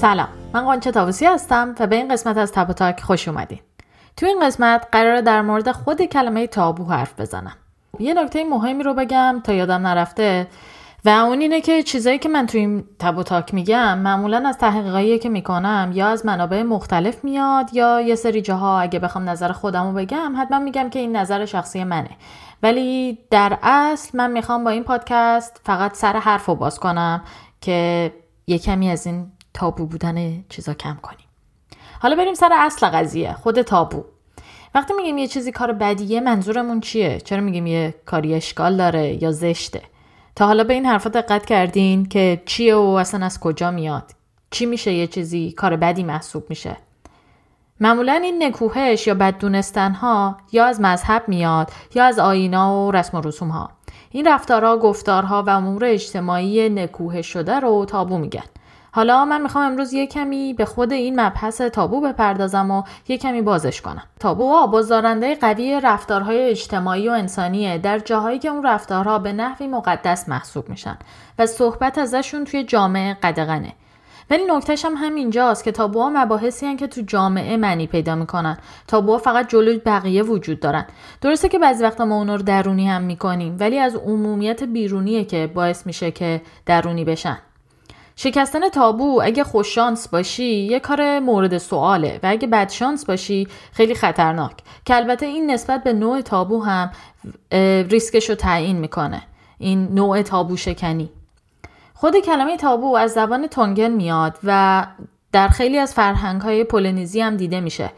سلام من قانچه تاوسی هستم و به این قسمت از تاب تاک خوش اومدین. تو این قسمت قراره در مورد خود کلمه تابو حرف بزنم. یه نکته مهمی رو بگم تا یادم نرفته و اون اینه که چیزایی که من تو این تب تاک میگم معمولا از تحقیقایی که می‌کنم یا از منابع مختلف میاد یا یه سری جاها اگه بخوام نظر خودم رو بگم حتما میگم که این نظر شخصی منه. ولی در اصل من می‌خوام با این پادکست فقط سر حرف رو باز کنم که یه کمی از این تابو بودن چیزا کم کنیم. حالا بریم سر اصل قضیه خود تابو. وقتی میگیم یه چیزی کار بدیه منظورمون چیه؟ چرا میگیم یه کاری اشکال داره یا زشته؟ تا حالا به این حرفا دقت کردین که چیه و اصلا از کجا میاد؟ چی میشه یه چیزی کار بدی محسوب میشه؟ معمولا این نکوهش یا بد ها یا از مذهب میاد یا از آینا و رسم و رسوم ها این رفتارها گفتارها و امور اجتماعی نکوهش شده رو تابو میگن. حالا من می‌خوام امروز یه کمی به خود این مبحث تابو بپردازم و یه کمی بازش کنم. تابو بازدارنده قوی رفتارهای اجتماعی و انسانیه. در جاهایی که اون رفتارها به نحوی مقدس محسوب میشن و صحبت ازشون توی جامعه قدغنه. ولی نکتهش هم همینجاست که تابوها مباحثی هن که تو جامعه معنی پیدا می‌کنن. تابوها فقط جلوی بقیه وجود دارن. درسته که بعضی وقتا ما اونا رو درونی هم می‌کنیم ولی از عمومیت بیرونیه که باعث میشه که درونی بشن. شکستن تابو اگه خوششانس باشی یه کار مورد سواله و اگه بدشانس باشی خیلی خطرناک. که البته این نسبت به نوع تابو هم ریسکش رو تعیین می‌کنه. این نوع تابو شکنی. خود کلمه تابو از زبان تونگن میاد و در خیلی از فرهنگ های پولنیزی هم دیده میشه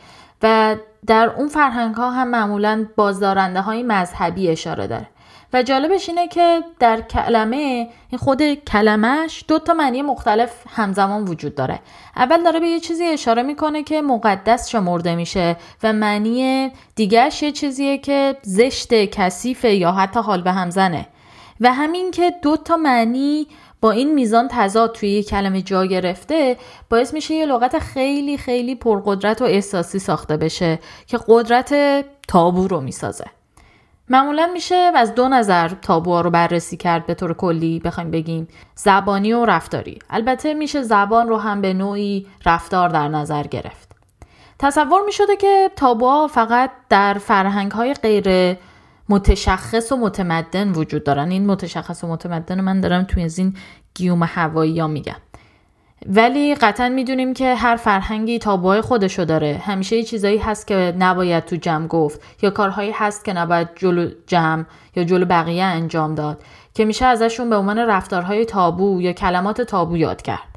و در اون فرهنگ ها هم معمولا بازدارنده های مذهبی اشاره داره. و جالبش اینه که در کلمه این خود کلمش دو تا معنی مختلف همزمان وجود داره. اول داره به یه چیزی اشاره می‌کنه که مقدس شمرده میشه و معنی دیگرش یه چیزیه که زشت کثیفه یا حتی حال به همزنه و همین که دو تا معنی با این میزان تضاد توی یه کلمه جا گرفته باعث میشه یه لغت خیلی خیلی پرقدرت و احساسی ساخته بشه که قدرت تابو رو می‌سازه. معمولا میشه از دو نظر تابوها رو بررسی کرد به طور کلی بخوایم بگیم زبانی و رفتاری. البته میشه زبان رو هم به نوعی رفتار در نظر گرفت. تصور می‌شده که تابوها فقط در فرهنگ های غیر متشخص و متمدن وجود دارن. این متشخص و متمدن من دارم توی از این گیوم هوایی ها میگم. ولی قطعا می‌دونیم که هر فرهنگی تابوهای خودشو داره. همیشه یه چیزایی هست که نباید تو جمع گفت یا کارهایی هست که نباید جلو جمع یا جلو بقیه انجام داد که میشه ازشون به عنوان رفتارهای تابو یا کلمات تابو یاد کرد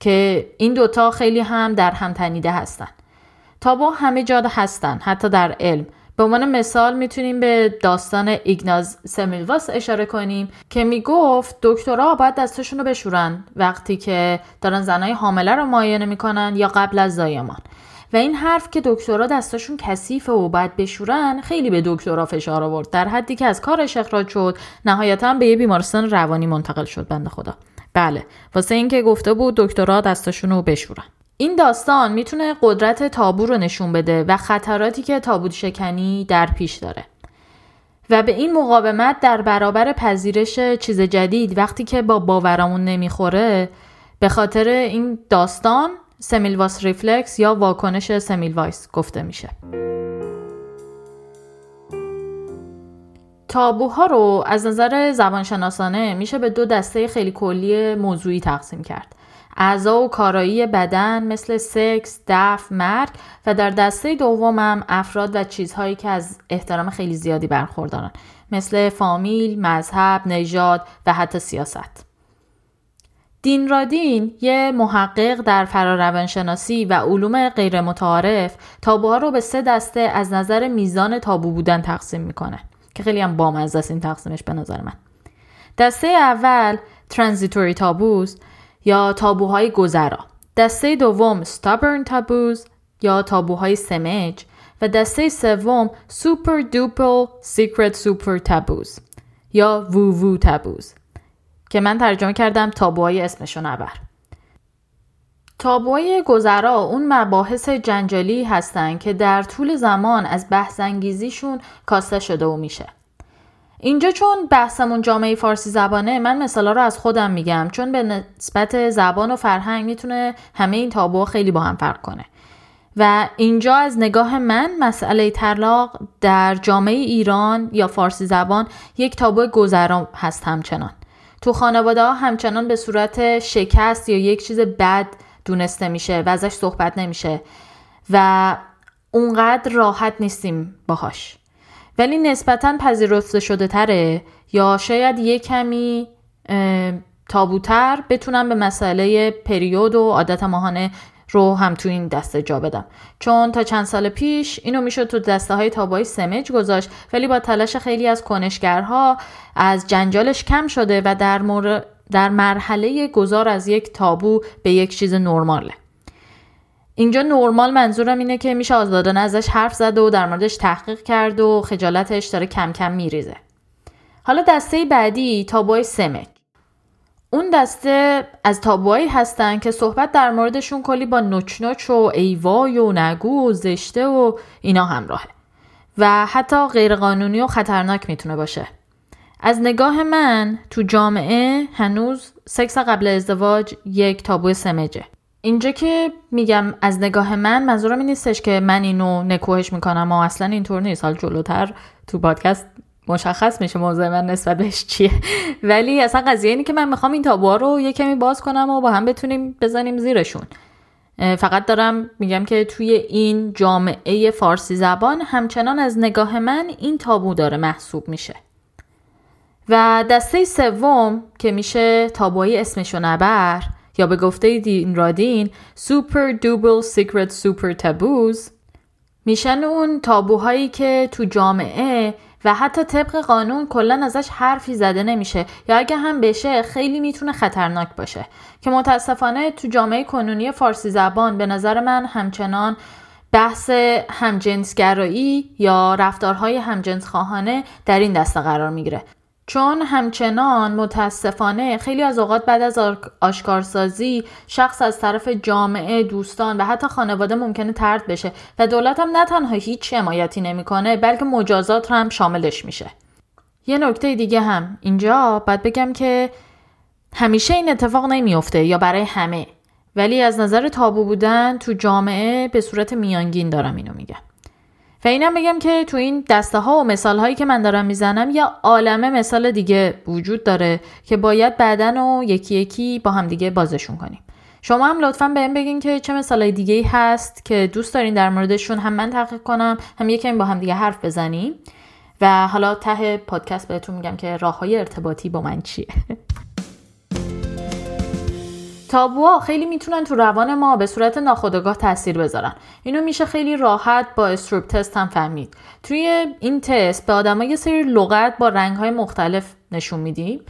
که این دوتا خیلی هم در هم تنیده هستن. تابو همه جا هستن حتی در علم. به عنوان مثال می‌تونیم به داستان ایگناز سمیلواس اشاره کنیم که می‌گفت دکترها باید دستشون رو بشورن وقتی که دارن زنای حامله رو معاینه می‌کنن یا قبل از زایمان. و این حرف که دکترها دستشون کثیفه و باید بشورن خیلی به دکترها فشار آورد در حدی که از کارش اخراج شد نهایتا به یه بیمارستان روانی منتقل شد بنده خدا. بله واسه اینکه گفته بود دکترها دستشون رو بشورن. این داستان می‌تونه قدرت تابو رو نشون بده و خطراتی که تابو شکنی در پیش داره. و به این مقاومت در برابر پذیرش چیز جدید وقتی که با باورامون نمی‌خوره به خاطر این داستان Semmelweis reflex یا واکنش سمیلوایس گفته میشه. تابوها رو از نظر زبانشناسانه میشه به دو دسته خیلی کلی موضوعی تقسیم کرد. اعضا و کارایی بدن مثل سکس، دفع، مرگ و در دسته دومم افراد و چیزهایی که از احترام خیلی زیادی برخوردارن مثل فامیل، مذهب، نژاد و حتی سیاست. دین رادین یه محقق در فراروانشناسی و علوم غیر متعارف تابوها رو به سه دسته از نظر میزان تابو بودن تقسیم می‌کنه که خیلی هم بامزه است این تقسیمش به نظر من دسته اول transitory taboos یا تابوهای گذرا. دسته دوم stubborn taboos یا تابوهای سمج و دسته سوم super duper secret super taboos یا وو وو تابوز که من ترجمه کردم تابوهای اسمشو نبر. تابوهای گذرا اون مباحث جنجالی هستند که در طول زمان از بحث انگیزیشون کاسته شده و میشه. اینجا چون بحثمون جامعه فارسی زبانه من مثالا رو از خودم میگم چون به نسبت زبان و فرهنگ می‌تونه همه این تابو خیلی با هم فرق کنه. و اینجا از نگاه من مسئله طلاق در جامعه ایران یا فارسی زبان یک تابو گذران هست همچنان. تو خانواده ها همچنان به صورت شکست یا یک چیز بد دونسته میشه و ازش صحبت نمیشه و اونقدر راحت نیستیم باهاش. ولی نسبتا پذیرفته شده تره. یا شاید یه کمی تابوتر بتونم به مسئله پریود و عادت ماهانه رو هم تو این دسته جا بدم. چون تا چند سال پیش اینو می‌شد تو دسته های تابوهای سمج گذاشت ولی با تلاش خیلی از کنشگرها از جنجالش کم شده و در, مور... در مرحله گذار از یک تابو به یک چیز نرماله. اینجا نرمال منظورم اینه که میشه آزادانه ازش حرف زد و در موردش تحقیق کرد و خجالتش داره کم کم میریزه. حالا دسته بعدی تابوهای سمج اون دسته از تابوهایی هستن که صحبت در موردشون کلی با نچ و ایوای و نگو و زشته و اینا همراهه. و حتی غیرقانونی و خطرناک می‌تونه باشه. از نگاه من تو جامعه هنوز سکس قبل ازدواج یک تابو سمجه اینجا که میگم از نگاه من منظورم این نیستش که من اینو نکوهش می‌کنم و اصلا اینطور نیست. حال جلوتر تو پادکست مشخص میشه موضوع من نسبت بهش چیه. ولی اصلا قضیه اینه که من می‌خوام این تابوها رو یه کمی باز کنم و با هم بتونیم بزنیم زیرشون. فقط دارم میگم که توی این جامعه فارسی زبان همچنان از نگاه من این تابو داره محسوب میشه. و دسته سوم که میشه تابوی اسمشو نبر یا به گفته دین رادین super duper secret super taboos میشن اون تابوهایی که تو جامعه و حتی طبق قانون کلا ازش حرفی زده نمیشه. یا اگه هم بشه خیلی می‌تونه خطرناک باشه. که متاسفانه تو جامعه کنونی فارسی زبان به نظر من همچنان بحث همجنسگرایی یا رفتارهای همجنس خواهانه در این دسته قرار می‌گیره. چون همچنان متاسفانه خیلی از اوقات بعد از آشکارسازی شخص از طرف جامعه دوستان و حتی خانواده ممکنه ترد بشه و دولت هم نه تنها هیچ حمایتی نمی‌کنه بلکه مجازات هم شاملش میشه. یه نکته دیگه هم. اینجا باید بگم که همیشه این اتفاق نمیافته یا برای همه. ولی از نظر تابو بودن تو جامعه به صورت میانگین دارم اینو میگم. و اینم بگم که تو این دسته ها و مثال هایی که من دارم می‌زنم یا عالمه مثال دیگه وجود داره که باید بعدن و یکی یکی با هم دیگه بازشون کنیم. شما هم لطفا بهم بگین که چه مثالای دیگه هست که دوست دارین در موردشون هم من تحقیق کنم هم یکم با هم دیگه حرف بزنیم. و حالا ته پادکست بهتون میگم که راه های ارتباطی با من چیه. تابوها خیلی می‌تونن تو روان ما به صورت ناخودآگاه تاثیر بذارن. اینو میشه خیلی راحت با استروپ تست هم فهمید. توی این تست به آدما یه سری لغت با رنگ های مختلف نشون میدیم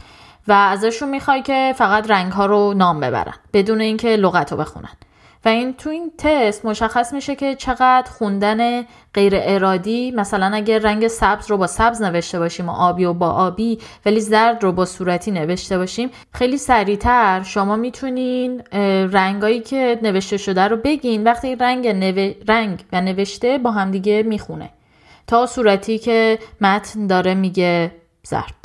و ازشون می‌خوای که فقط رنگ ها رو نام ببرن بدون اینکه لغت رو بخونن. و این تو این تست مشخص میشه که چقدر خوندن غیر ارادی مثلا اگر رنگ سبز رو با سبز نوشته باشیم و آبی و با آبی ولی زرد رو با صورتی نوشته باشیم خیلی سریعتر شما می‌تونین رنگایی که نوشته شده رو بگین. وقتی رنگ, رنگ و نوشته با همدیگه می‌خونه. تا صورتی که متن داره میگه زرد.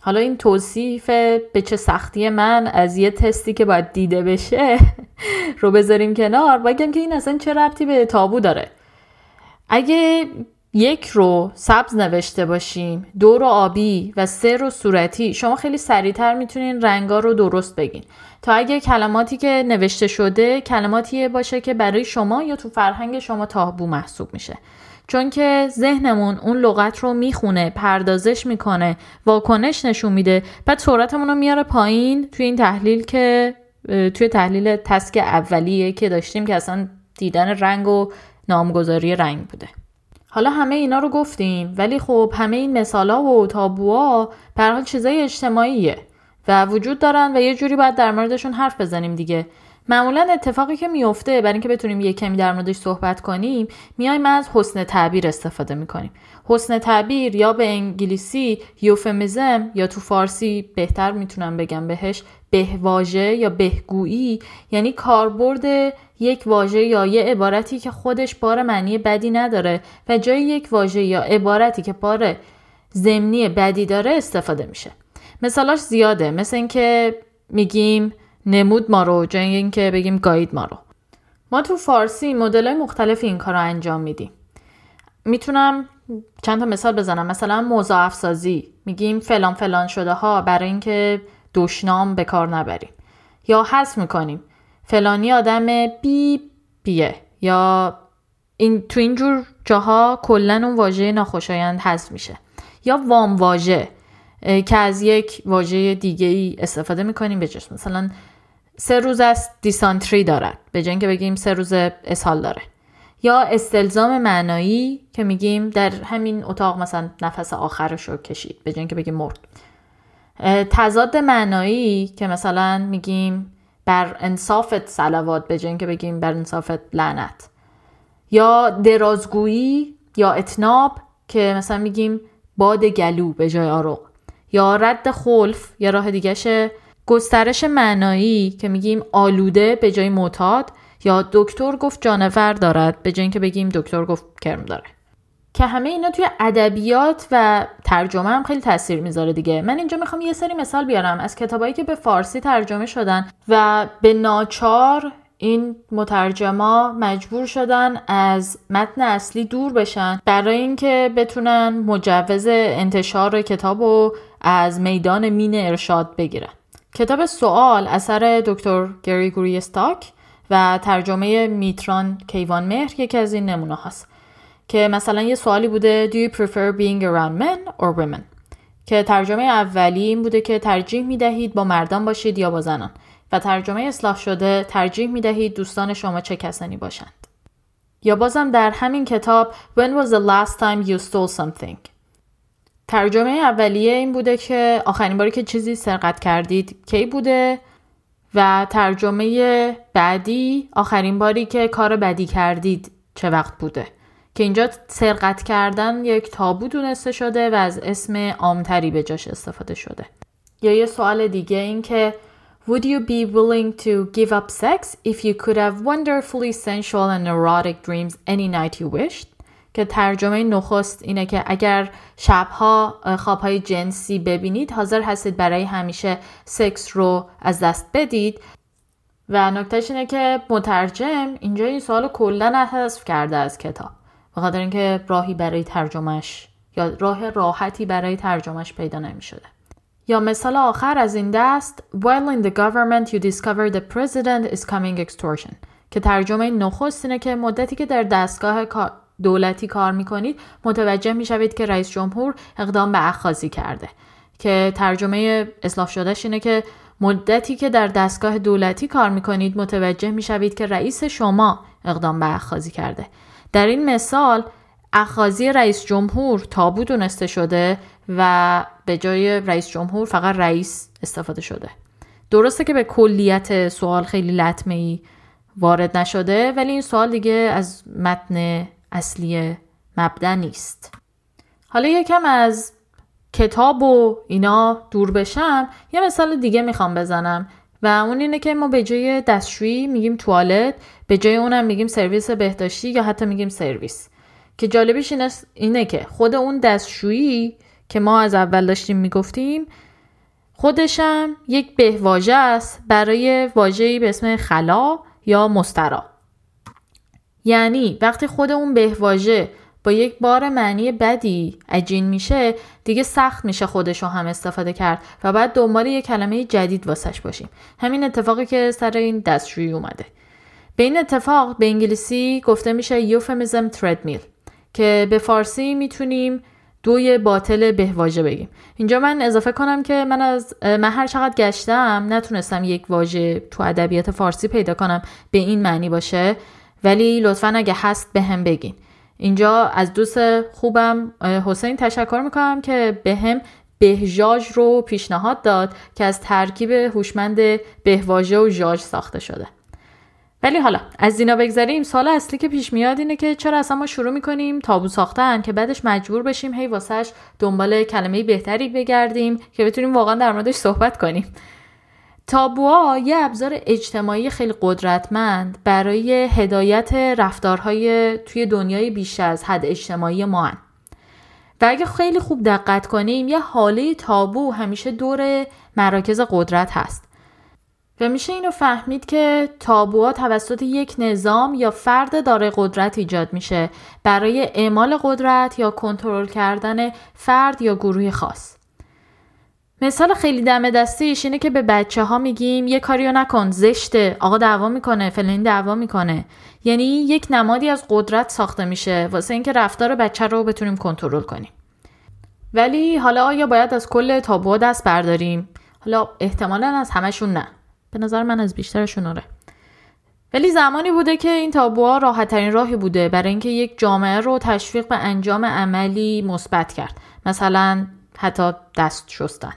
حالا این توصیف به چه سختی من از یه تستی که باید دیده بشه رو بذاریم کنار بگم که این اصلا چه ربطی به تابو داره. اگه یک رو سبز نوشته باشیم دو رو آبی و سه رو صورتی شما خیلی سریعتر می‌تونین رنگا رو درست بگین. تا اگه کلماتی که نوشته شده کلماتی باشه که برای شما یا تو فرهنگ شما تابو محسوب میشه. چون که ذهنمون اون لغت رو می‌خونه پردازش می‌کنه واکنش نشون میده. بعد سرعتمون رو میاره پایین توی این تحلیل که توی تحلیل تسک اولیه که داشتیم که اصلا دیدن رنگ و نامگذاری رنگ بوده. حالا همه اینا رو گفتیم ولی خب همه این مثالا و تابوها به حال چیزای اجتماعیه و وجود دارن و یه جوری باید در موردشون حرف بزنیم دیگه. معمولا اتفاقی که میفته برای اینکه بتونیم یه کمی در موردش صحبت کنیم میایم از حسن تعبیر استفاده می‌کنیم. حسن تعبیر یا به انگلیسی یوفمیزم یا تو فارسی بهتر می‌تونم بگم بهش بهواژه یا بهگویی یعنی کاربرد یک واژه یا یه عبارتی که خودش بار معنی بدی نداره و جای یک واژه یا عبارتی که بار زمینی بدی داره استفاده میشه. مثالاش زیاده مثل اینکه میگیم نمود ما رو جای اینکه بگیم گاید ما رو. ما تو فارسی مدل مختلف این کار رو انجام میدیم. می‌تونم چند تا مثال بزنم. مثلا مضاعف سازی میگیم فلان فلان شده ها برای اینکه دشنام به کار نبریم. یا حذف می‌کنیم. فلانی آدم بی بیه. یا این تو اینجور جاها کلا اون واژه ناخوشایند حذف میشه. یا وام واژه. که از یک واژه دیگه ای استفاده می‌کنیم به جسم. مثلا سه روز از دیسانتری دارد. به که بگیم سه روز اسهال داره. یا استلزام معنایی که میگیم در همین اتاق مثلا نفس آخرش رو کشید. به که بگیم مرد. تضاد معنایی که مثلا میگیم بر انصافت سلوات به که بگیم بر انصافت لعنت. یا درازگویی یا اتناب که مثلا میگیم باد گلو به جای آروغ یا رد خلف یا راه دیگهش گسترش معنایی که میگیم آلوده به جای معتاد یا دکتر گفت جانور دارد به جای اینکه بگیم دکتر گفت کرم داره. که همه اینا توی ادبیات و ترجمه هم خیلی تاثیر می‌ذاره دیگه. من اینجا می‌خوام یه سری مثال بیارم از کتابایی که به فارسی ترجمه شدن و به ناچار این مترجما مجبور شدن از متن اصلی دور بشن برای اینکه بتونن مجوز انتشار کتاب رو از میدان مین ارشاد بگیرن. کتاب سوال اثر دکتر گریگوری استاک و ترجمه میتران کیوان مهر یکی از این نمونه هست که مثلا یه سوالی بوده Do you prefer being around men or women? که ترجمه اولی این بوده که ترجیح می دهید با مردان باشید یا با زنان. و ترجمه اصلاح شده ترجیح می دهید دوستان شما چه کسانی باشند. یا بازم در همین کتاب When was the last time you stole something? ترجمه اولیه این بوده که آخرین باری که چیزی سرقت کردید کی بوده و ترجمه بعدی آخرین باری که کار بدی کردید چه وقت بوده که اینجا سرقت کردن یک تابو دونسته شده و از اسم عامتری به جاش استفاده شده یا یه سوال دیگه این که Would you be willing to give up sex if you could have wonderfully sensual and erotic dreams any night you wished? که ترجمه نخست اینه که اگر شبها خوابهای جنسی ببینید حاضر هستید برای همیشه سکس رو از دست بدید. و نکتهش اینه که مترجم اینجا این سوال کلا حذف کرده از کتاب. به خاطر اینکه راهی برای ترجمهش یا راه راحتی برای ترجمهش پیدا نمی شده. یا مثال آخر از این دست While in the government you discover the president is coming extortion. که ترجمه نخست اینه که مدتی که در دستگاه دولتی کار می‌کنید متوجه می‌شوید که رئیس جمهور اقدام به اخخازی کرده. که ترجمه اصلاح شدهش اینه که مدتی که در دستگاه دولتی کار می‌کنید متوجه می‌شوید که رئیس شما اقدام به اخخازی کرده. در این مثال اخازی رئیس جمهور تابو دونسته شده و به جای رئیس جمهور فقط رئیس استفاده شده. درسته که به کلیت سوال خیلی لطمه ای وارد نشده ولی این سوال دیگه از متن اصلی مبدع نیست. حالا یکم از کتاب و اینا دور بشم یه مثال دیگه می‌خوام بزنم و اون اینه که ما به جای دستشویی میگیم توالت به جای اونم میگیم سرویس بهداشتی یا حتی میگیم سرویس. که جالبش اینه که خود اون دستشویی که ما از اول داشتیم می‌گفتیم خودشم یک بهواژه است برای واژه‌ای به اسم خلا یا مسترا. یعنی وقتی خود اون بهواژه با یک بار معنی بدی عجین میشه دیگه سخت میشه خودش رو هم استفاده کرد و بعد دنبال یه کلمه جدید واسش باشیم. همین اتفاقی که سر این دستشویی اومده. به این اتفاق به انگلیسی گفته میشه یوفمیزم تردمیل که به فارسی می‌تونیم دوی باطل بهواژه بگیم. اینجا من اضافه کنم که من از من هر چقدر گشتم نتونستم یک واژه تو ادبیات فارسی پیدا کنم به این معنی باشه. ولی لطفا اگه هست به هم بگین. اینجا از دوست خوبم حسین تشکر می‌کنم که به هم بهجاج رو پیشنهاد داد که از ترکیب هوشمند بهواژه و ژاژ ساخته شده. ولی حالا از اینا بگذریم. سال اصلی که پیش میاد اینه که چرا اصلا ما شروع می‌کنیم تابو ساختن که بعدش مجبور بشیم هی واسش دنبال کلمه بهتری بگردیم که بتونیم واقعا در موردش صحبت کنیم. تابوها یه ابزار اجتماعی خیلی قدرتمند برای هدایت رفتارهای توی دنیای بیش از حد اجتماعی ما هن. و اگه خیلی خوب دقت کنیم یه حاله تابو همیشه دور مراکز قدرت هست و میشه اینو فهمید که تابوها توسط یک نظام یا فرد داره قدرت ایجاد میشه برای اعمال قدرت یا کنترل کردن فرد یا گروه خاص مثال خیلی دم دستیش اینه که به بچه ها میگیم یه کاریو نکن زشته آقا دعوا می‌کنه فلانی دعوا می‌کنه. یعنی یک نمادی از قدرت ساخته میشه واسه اینکه رفتار بچه رو بتونیم کنترل کنیم. ولی حالا آیا باید از کل تابوها دست برداریم؟ حالا احتمالا از همشون نه. به نظر من از بیشترشون آره. ولی زمانی بوده که این تابوها راحت ترین راهی بوده برای اینکه یک جامعه رو تشویق به انجام عملی مثبت کرد. مثلا حتی دست شستن.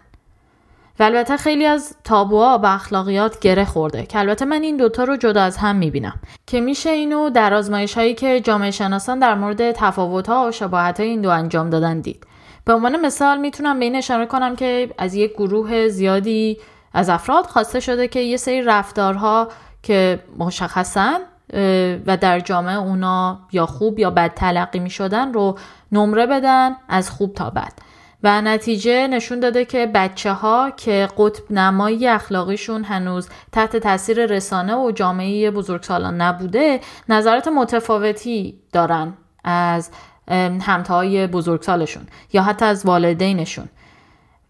و البته خیلی از تابوها به اخلاقیات گره خورده که البته من این دوتا رو جدا از هم می‌بینم. که میشه اینو در آزمایش هایی که جامعه شناسان در مورد تفاوت ها و شباهت های این دو انجام دادن دید. به عنوان مثال می‌تونم به این اشاره کنم که از یک گروه زیادی از افراد خواسته شده که یه سری رفتارها که مشخصن و در جامعه اونا یا خوب یا بد تلقی می شدن رو نمره بدن از خوب تا بد. و نتیجه نشون داده که بچه ها که قطب نمایی اخلاقیشون هنوز تحت تاثیر رسانه و جامعه بزرگسالان نبوده نظرات متفاوتی دارن از همتاهای بزرگسالشون یا حتی از والدینشون.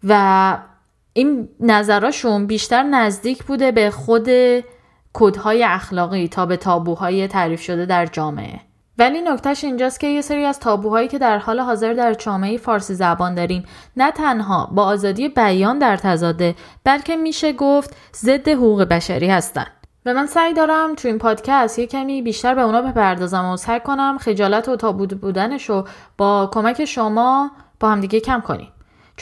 و این نظراشون بیشتر نزدیک بوده به خود کدهای اخلاقی تا به تابوهای تعریف شده در جامعه. ولی نکتهش اینجاست که یه سری از تابوهایی که در حال حاضر در جامعه فارسی زبان داریم نه تنها با آزادی بیان در تزاده بلکه میشه گفت ضد حقوق بشری هستن. و من سعی دارم تو این پادکست یه کمی بیشتر به اونا بپردازم و سعی کنم خجالت و تابو بودنش رو با کمک شما با همدیگه کم کنیم.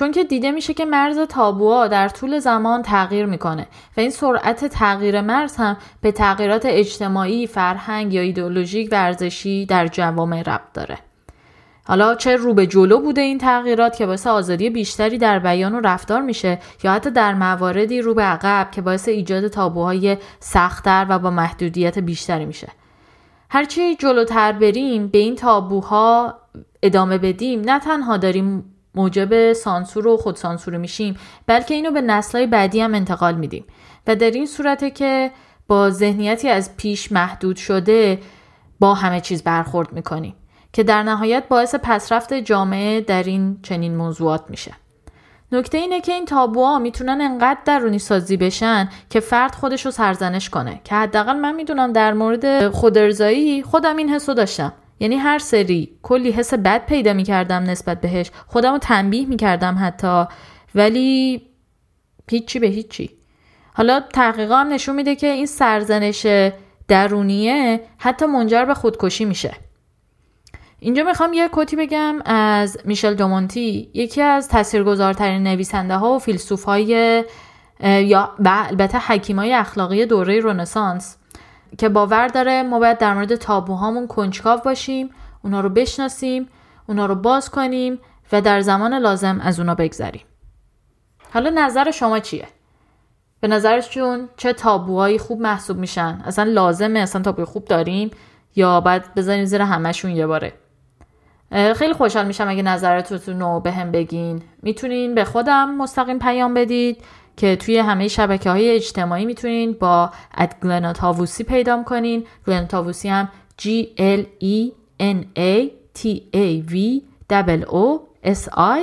چون که دیده میشه که مرز تابوها در طول زمان تغییر می‌کنه و این سرعت تغییر مرز هم به تغییرات اجتماعی، فرهنگ یا ایدئولوژیک ورزشی در جوامع ربط داره. حالا چه رو به جلو بوده این تغییرات که باعث آزادی بیشتری در بیان و رفتار میشه یا حتی در مواردی رو به عقب که باعث ایجاد تابوهای سختتر و با محدودیت بیشتری میشه. هرچی جلوتر بریم به این تابوها ادامه بدیم نه تنها داریم موجب سانسور و خودسانسور میشیم بلکه اینو به نسلهای بعدی هم انتقال میدیم. و در این صورته که با ذهنیتی از پیش محدود شده با همه چیز برخورد می‌کنیم که در نهایت باعث پسرفت جامعه در این چنین موضوعات میشه. نکته اینه که این تابوها می‌تونن انقدر درونی سازی بشن که فرد خودش رو سرزنش کنه که حداقل من می‌دونم در مورد خودارضایی خودم این حسو داشتم. یعنی هر سری کلی حس بد پیدا می‌کردم نسبت بهش. خودم رو تنبیه می‌کردم حتی. ولی هیچی به هیچی. حالا تحقیقا هم نشون میده که این سرزنش درونیه حتی منجر به خودکشی میشه. اینجا می‌خوام یه کتی بگم از میشل دومونتی یکی از تاثیرگذارترین نویسنده ها و فیلسوف های یا البته حکیم های اخلاقی دوره رنسانس. که باور داره ما باید در مورد تابوهامون کنجکاو باشیم اونا رو بشناسیم اونا رو باز کنیم و در زمان لازم از اونا بگذریم. حالا نظر شما چیه؟ به نظرشون چه تابوهایی خوب محسوب میشن؟ اصلا لازمه؟ اصلا تابوی خوب داریم؟ یا باید بزنیم زیر همشون یه باره؟ خیلی خوشحال میشم اگه نظرتون رو به هم بگین. می‌تونین به خودم مستقیم پیام بدید. که توی همه شبکه های اجتماعی می‌تونین با اد گلنا پیدا کنین. گلنا هم G L E N A T A V O S I.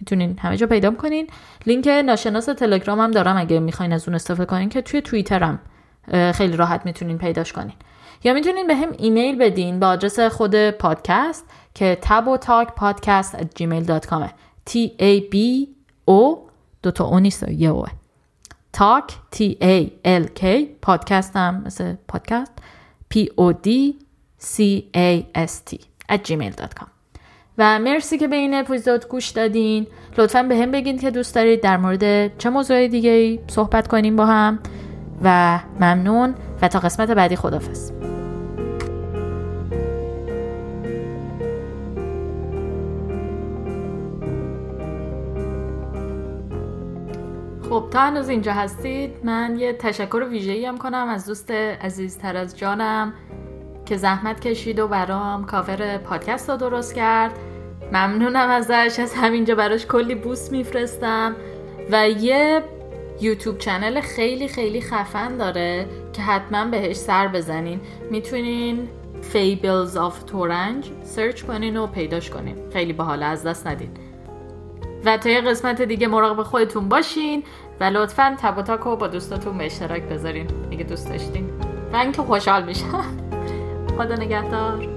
می‌تونین همه جا پیدا کنین. لینک ناشناس تلگرام هم دارم. اگه می‌خواین از اون استفاده کنین که توی توییترم خیلی راحت می‌تونین پیداش کنین. یا می‌تونین به هم ایمیل بدین با آدرس خود پادکست که پادکست at gmail.com T A B O دو تا او نیست یه اوه. تاک T A L K پادکست هم مثل پادکست. P O D C A S T at gmail.com و مرسی که به این اپیزود گوش دادین. لطفا به هم بگین که دوست دارید در مورد چه موضوع دیگه صحبت کنیم با هم. و ممنون. و تا قسمت بعدی خدافز تا هنوز اینجا هستید من یه تشکر ویژه‌ای هم کنم از دوست عزیزتر از جانم که زحمت کشید و برام کاور پادکست رو درست کرد. ممنونم ازش از همینجا براش کلی بوس میفرستم و یه YouTube channel خیلی خیلی خفن داره که حتما بهش سر بزنین. می‌تونین Fables of Toranj search کنین و پیداش کنین. خیلی باحال از دست ندین. و تا یه قسمت دیگه مراقب خودتون باشین. و لطفا Taboo Talk رو با دوستاتون به اشتراک بذارین. اگه دوست داشتین. من که خوشحال میشم. خدا نگهدار.